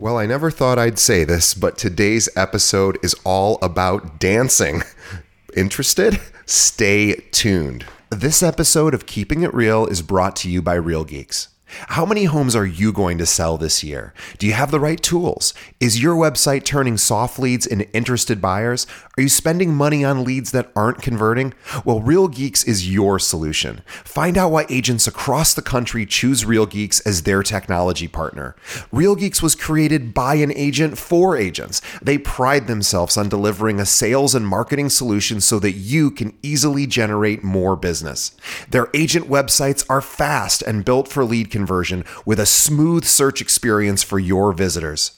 Well, I never thought I'd say this, but today's episode is all about dancing. Interested? Stay tuned. This episode of Keeping It Real is brought to you by Real Geeks. How many homes are you going to sell this year? Do you have the right tools? Is your website turning soft leads into interested buyers? Are you spending money on leads that aren't converting? Well, Real Geeks is your solution. Find out why agents across the country choose Real Geeks as their technology partner. Real Geeks was created by an agent for agents. They pride themselves on delivering a sales and marketing solution so that you can easily generate more business. Their agent websites are fast and built for lead conversion with a smooth search experience for your visitors.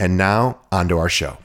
And now, on to our show.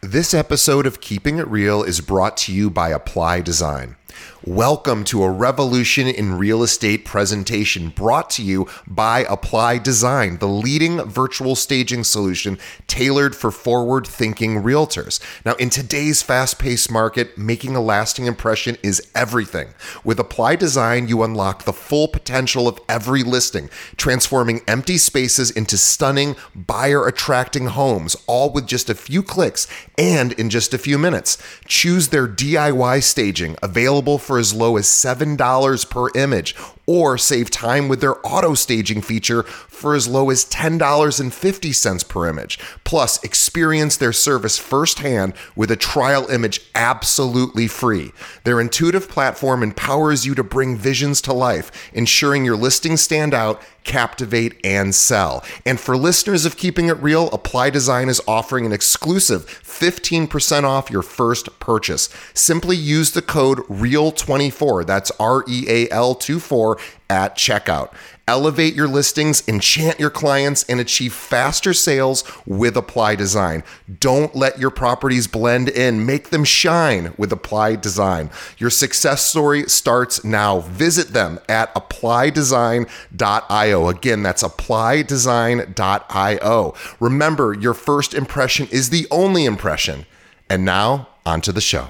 This episode of Keeping It Real is brought to you by Apply Design. Welcome to a revolution in real estate presentation brought to you by Apply Design, the leading virtual staging solution tailored for forward thinking realtors. Now, in today's fast paced market, making a lasting impression is everything. With Apply Design, you unlock the full potential of every listing, transforming empty spaces into stunning, buyer attracting homes, all with just a few clicks and in just a few minutes. Choose their DIY staging available for as low as $7 per image or save time with their auto staging feature for as low as $10.50 per image. Plus, experience their service firsthand with a trial image absolutely free. Their intuitive platform empowers you to bring visions to life, ensuring your listings stand out, captivate, and sell. And for listeners of Keeping It Real, Apply Design is offering an exclusive 15% off your first purchase. Simply use the code REAL24, that's R E A L 24 at checkout. Elevate your listings, enchant your clients, and achieve faster sales with Apply Design. Don't let your properties blend in. Make them shine with Apply Design. Your success story starts now. Visit them at applydesign.io. Again, that's applydesign.io. Remember, your first impression is the only impression. And now, onto the show.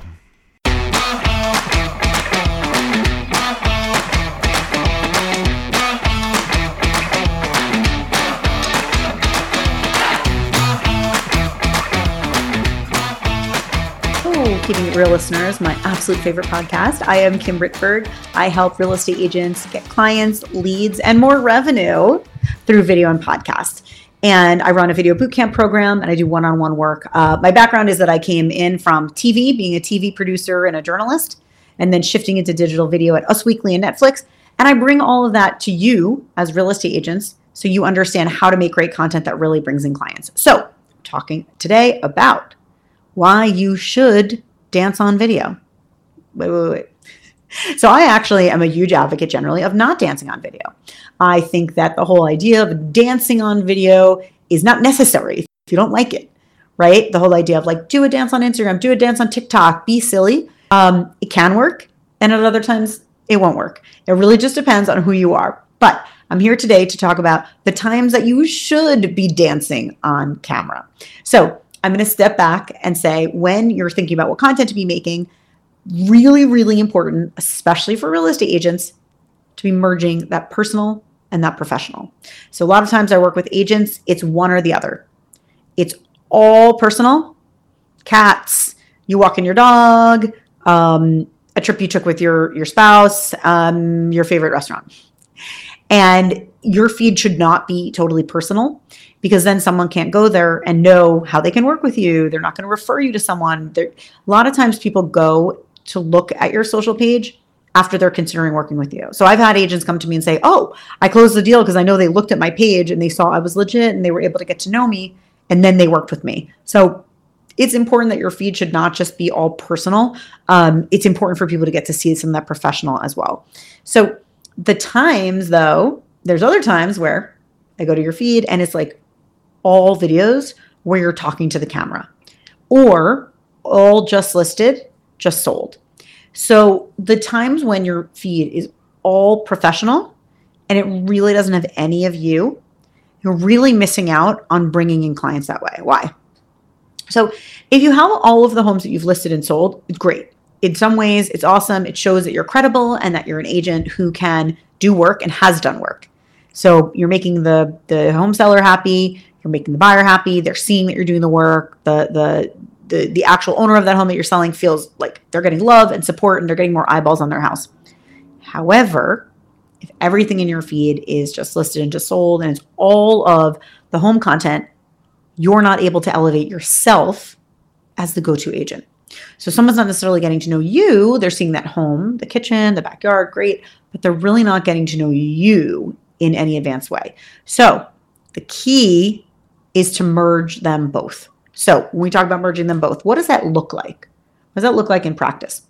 Keeping It Real listeners, my absolute favorite podcast. I am Kim Rittberg. I help real estate agents get clients, leads, and more revenue through video and podcast. And I run a video bootcamp program and I do one on one work. Uh, my background is that I came in from TV, being a TV producer and a journalist, and then shifting into digital video at Us Weekly and Netflix. And I bring all of that to you as real estate agents so you understand how to make great content that really brings in clients. So, talking today about why you should dance on video. Wait, wait, wait. So I actually am a huge advocate generally of not dancing on video. I think that the whole idea of dancing on video is not necessary if you don't like it, right? The whole idea of like do a dance on Instagram, do a dance on TikTok, be silly. Um, it can work, and at other times it won't work. It really just depends on who you are. But I'm here today to talk about the times that you should be dancing on camera. So I'm going to step back and say when you're thinking about what content to be making, really, really important, especially for real estate agents, to be merging that personal and that professional. So a lot of times I work with agents, it's one or the other. It's all personal, cats, you walking your dog, um, a trip you took with your your spouse, um, your favorite restaurant. And your feed should not be totally personal because then someone can't go there and know how they can work with you. They're not going to refer you to someone. They're, a lot of times people go to look at your social page after they're considering working with you. So I've had agents come to me and say, "Oh, I closed the deal because I know they looked at my page and they saw I was legit and they were able to get to know me and then they worked with me." So it's important that your feed should not just be all personal. Um, it's important for people to get to see some of that professional as well. So the times though, there's other times where I go to your feed and it's like all videos where you're talking to the camera, or all just listed, just sold. So the times when your feed is all professional and it really doesn't have any of you, you're really missing out on bringing in clients that way. Why? So if you have all of the homes that you've listed and sold, it's great. In some ways, it's awesome. It shows that you're credible and that you're an agent who can do work and has done work. So you're making the the home seller happy, you're making the buyer happy, they're seeing that you're doing the work, the the the, the actual owner of that home that you're selling feels like they're getting love and support and they're getting more eyeballs on their house. However, if everything in your feed is just listed and just sold and it's all of the home content, you're not able to elevate yourself as the go to agent. So someone's not necessarily getting to know you. They're seeing that home, the kitchen, the backyard, great, but they're really not getting to know you in any advanced way. So the key is to merge them both. So when we talk about merging them both, what does that look like? What does that look like in practice?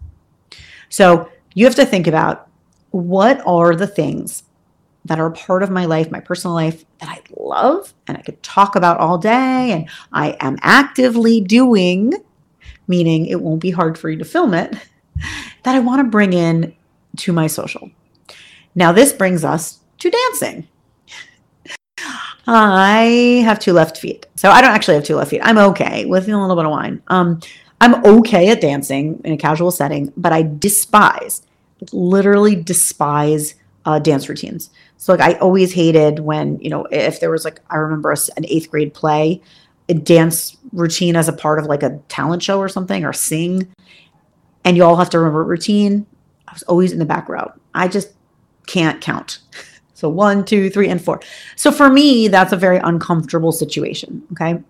So you have to think about what are the things that are a part of my life, my personal life that I love and I could talk about all day and I am actively doing, meaning it won't be hard for you to film it, that I want to bring in to my social. Now, this brings us to dancing. I have two left feet. So I don't actually have two left feet. I'm okay with a little bit of wine. Um, I'm okay at dancing in a casual setting, but I despise, literally despise uh, dance routines. So like I always hated when, you know, if there was like, I remember an eighth grade play, dance routine as a part of like a talent show or something or sing. And you all have to remember routine. I was always in the back row. I just can't count. So one, two, three, and four. So for me, that's a very uncomfortable situation. Okay.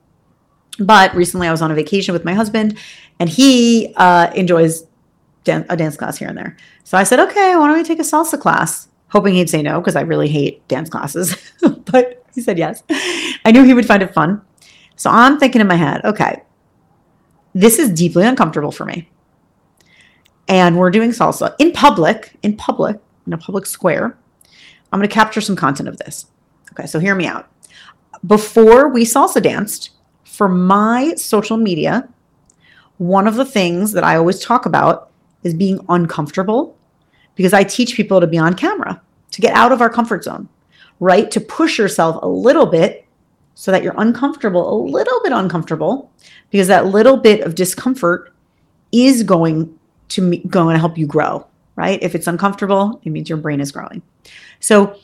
But recently I was on a vacation with my husband and he uh, enjoys dan- a dance class here and there. So I said, okay, why don't we take a salsa class? Hoping he'd say no because I really hate dance classes. but he said yes. I knew he would find it fun. So I'm thinking in my head, okay, this is deeply uncomfortable for me. And we're doing salsa in public, in public, in a public square I'm going to capture some content of this. Okay, so hear me out. Before we salsa danced, for my social media, one of the things that I always talk about is being uncomfortable because I teach people to be on camera, to get out of our comfort zone, right? To push yourself a little bit so that you're uncomfortable, a little bit uncomfortable, because that little bit of discomfort is going to going to help you grow, right? If it's uncomfortable, it means your brain is growing. So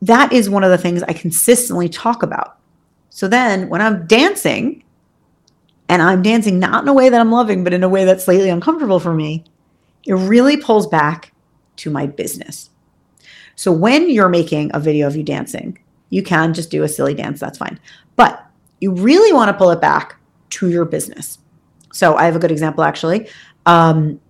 that is one of the things I consistently talk about. So then when I'm dancing, and I'm dancing not in a way that I'm loving, but in a way that's slightly uncomfortable for me, it really pulls back to my business. So when you're making a video of you dancing, you can just do a silly dance, that's fine. But you really want to pull it back to your business. So I have a good example actually. Um,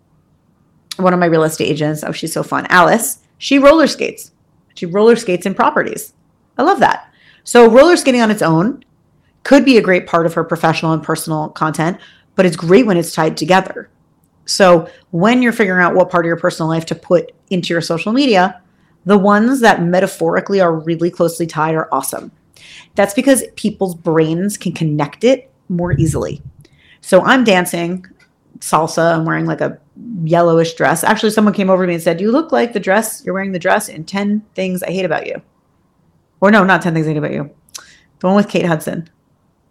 one of my real estate agents, oh, she's so fun, Alice, she roller skates. She roller skates in properties. I love that. So roller skating on its own could be a great part of her professional and personal content, but it's great when it's tied together. So when you're figuring out what part of your personal life to put into your social media, the ones that metaphorically are really closely tied are awesome. That's because people's brains can connect it more easily. So I'm dancing salsa. I'm wearing like a yellowish dress. Actually, someone came over to me and said, You look like the dress, you're wearing the dress in 10 Things I Hate About You. Or no, not 10 Things I Hate About You. The one with Kate Hudson.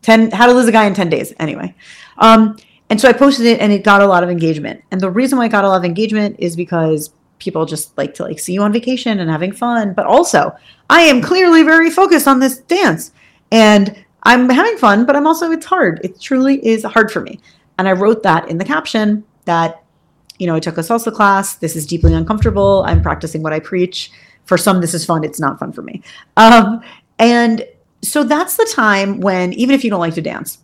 10 How to Lose a Guy in 10 Days. Anyway. Um, and so I posted it and it got a lot of engagement. And the reason why it got a lot of engagement is because people just like to like see you on vacation and having fun. But also, I am clearly very focused on this dance. And I'm having fun, but I'm also, it's hard. It truly is hard for me. And I wrote that in the caption that, you know, I took a salsa class. This is deeply uncomfortable. I'm practicing what I preach. For some, this is fun. It's not fun for me. Um, and so that's the time when, even if you don't like to dance,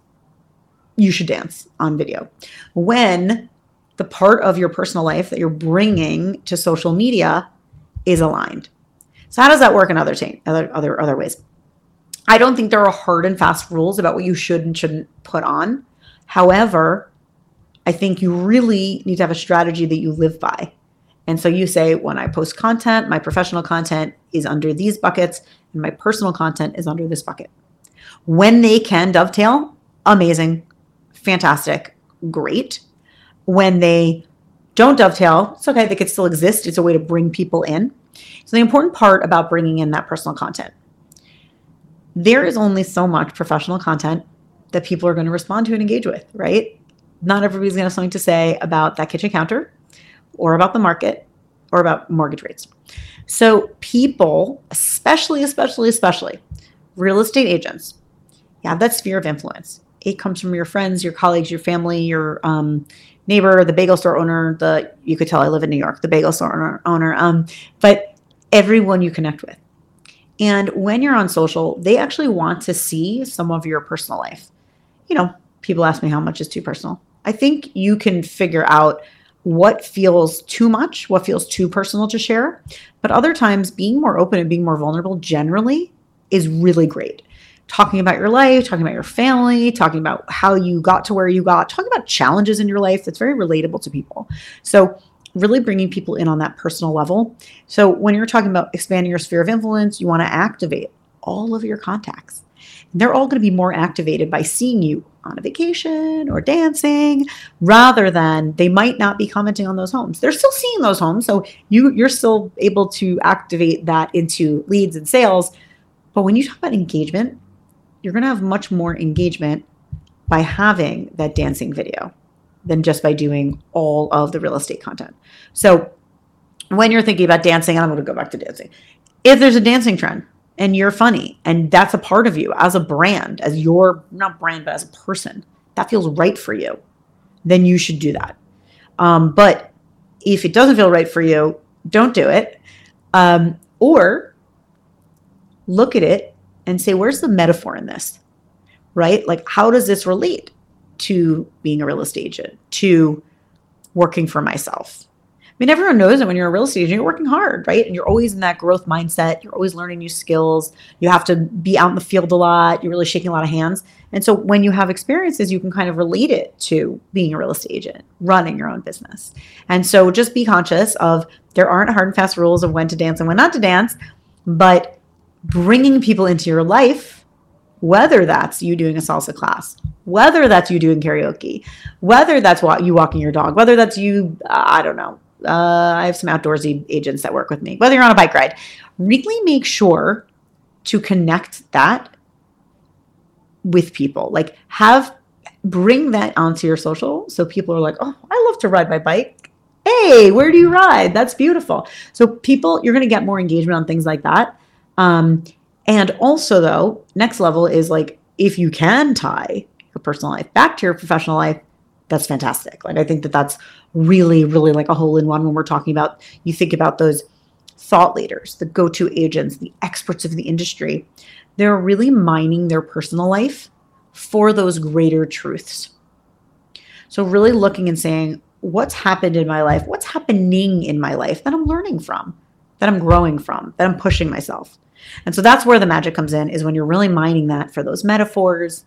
you should dance on video. When the part of your personal life that you're bringing to social media is aligned. So how does that work in other other other other ways? I don't think there are hard and fast rules about what you should and shouldn't put on. However, I think you really need to have a strategy that you live by. And so you say, when I post content, my professional content is under these buckets, and my personal content is under this bucket. When they can dovetail, amazing, fantastic, great. When they don't dovetail, it's okay. They could still exist. It's a way to bring people in. So, the important part about bringing in that personal content there is only so much professional content that people are going to respond to and engage with, right? Not everybody's going to have something to say about that kitchen counter or about the market or about mortgage rates. So, people, especially, especially, especially real estate agents, you have that sphere of influence. It comes from your friends, your colleagues, your family, your um, neighbor, the bagel store owner. The you could tell I live in New York. The bagel store owner, owner. Um, but everyone you connect with. And when you're on social, they actually want to see some of your personal life. You know, people ask me how much is too personal. I think you can figure out what feels too much, what feels too personal to share. But other times, being more open and being more vulnerable generally is really great. Talking about your life, talking about your family, talking about how you got to where you got, talking about challenges in your life that's very relatable to people. So, really bringing people in on that personal level. So, when you're talking about expanding your sphere of influence, you want to activate all of your contacts. They're all going to be more activated by seeing you on a vacation or dancing rather than they might not be commenting on those homes. They're still seeing those homes. So you you're still able to activate that into leads and sales. But when you talk about engagement, you're going to have much more engagement by having that dancing video than just by doing all of the real estate content. So when you're thinking about dancing, and I'm going to go back to dancing. If there's a dancing trend, and you're funny and that's a part of you as a brand as your not brand but as a person that feels right for you then you should do that um, but if it doesn't feel right for you don't do it um, or look at it and say where's the metaphor in this right like how does this relate to being a real estate agent to working for myself I mean, everyone knows that when you're a real estate agent, you're working hard, right? And you're always in that growth mindset. You're always learning new skills. You have to be out in the field a lot. You're really shaking a lot of hands. And so when you have experiences, you can kind of relate it to being a real estate agent, running your own business. And so just be conscious of there aren't hard and fast rules of when to dance and when not to dance, but bringing people into your life, whether that's you doing a salsa class, whether that's you doing karaoke, whether that's what you walking your dog, whether that's you, uh, I don't know, uh, I have some outdoorsy agents that work with me, whether you're on a bike ride, really make sure to connect that with people. Like, have bring that onto your social so people are like, oh, I love to ride my bike. Hey, where do you ride? That's beautiful. So, people, you're going to get more engagement on things like that. Um, and also, though, next level is like if you can tie your personal life back to your professional life, that's fantastic. Like I think that that's really, really like a hole in one when we're talking about, you think about those thought leaders, the go to agents, the experts of the industry. They're really mining their personal life for those greater truths. So, really looking and saying, what's happened in my life? What's happening in my life that I'm learning from, that I'm growing from, that I'm pushing myself? And so that's where the magic comes in is when you're really mining that for those metaphors,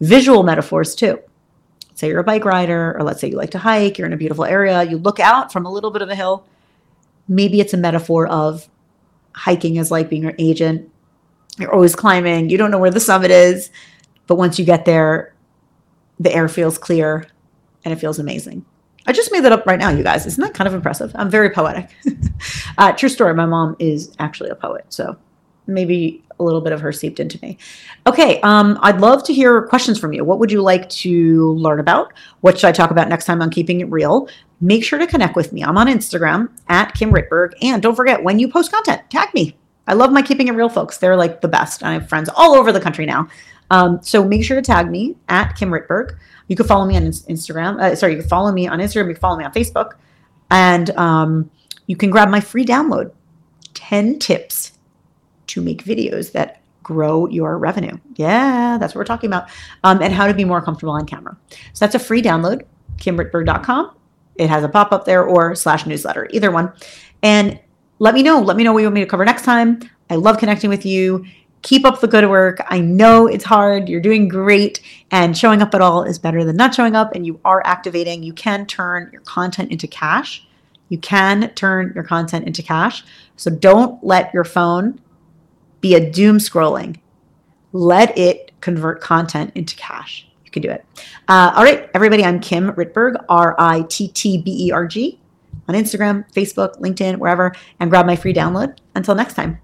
visual metaphors too say you're a bike rider, or let's say you like to hike, you're in a beautiful area, you look out from a little bit of a hill. Maybe it's a metaphor of hiking is like being an agent. You're always climbing, you don't know where the summit is, but once you get there, the air feels clear and it feels amazing. I just made that up right now, you guys. Isn't that kind of impressive? I'm very poetic. uh, true story. My mom is actually a poet, so maybe a little bit of her seeped into me. Okay, um, I'd love to hear questions from you. What would you like to learn about? What should I talk about next time on Keeping It Real? Make sure to connect with me. I'm on Instagram at Kim Rittberg. And don't forget, when you post content, tag me. I love my Keeping It Real folks. They're like the best. I have friends all over the country now. Um, so make sure to tag me at Kim Rittberg. You can follow me on Instagram. Uh, sorry, you can follow me on Instagram. You can follow me on Facebook. And um, you can grab my free download 10 tips to make videos that grow your revenue. Yeah, that's what we're talking about. Um, and how to be more comfortable on camera. So that's a free download, kimrittberg.com. It has a pop up there or slash newsletter, either one. And let me know. Let me know what you want me to cover next time. I love connecting with you. Keep up the good work. I know it's hard. You're doing great. And showing up at all is better than not showing up. And you are activating. You can turn your content into cash. You can turn your content into cash. So don't let your phone be a doom scrolling. Let it convert content into cash. You can do it. Uh, all right, everybody, I'm Kim Rittberg, R I T T B E R G, on Instagram, Facebook, LinkedIn, wherever, and grab my free download. Until next time.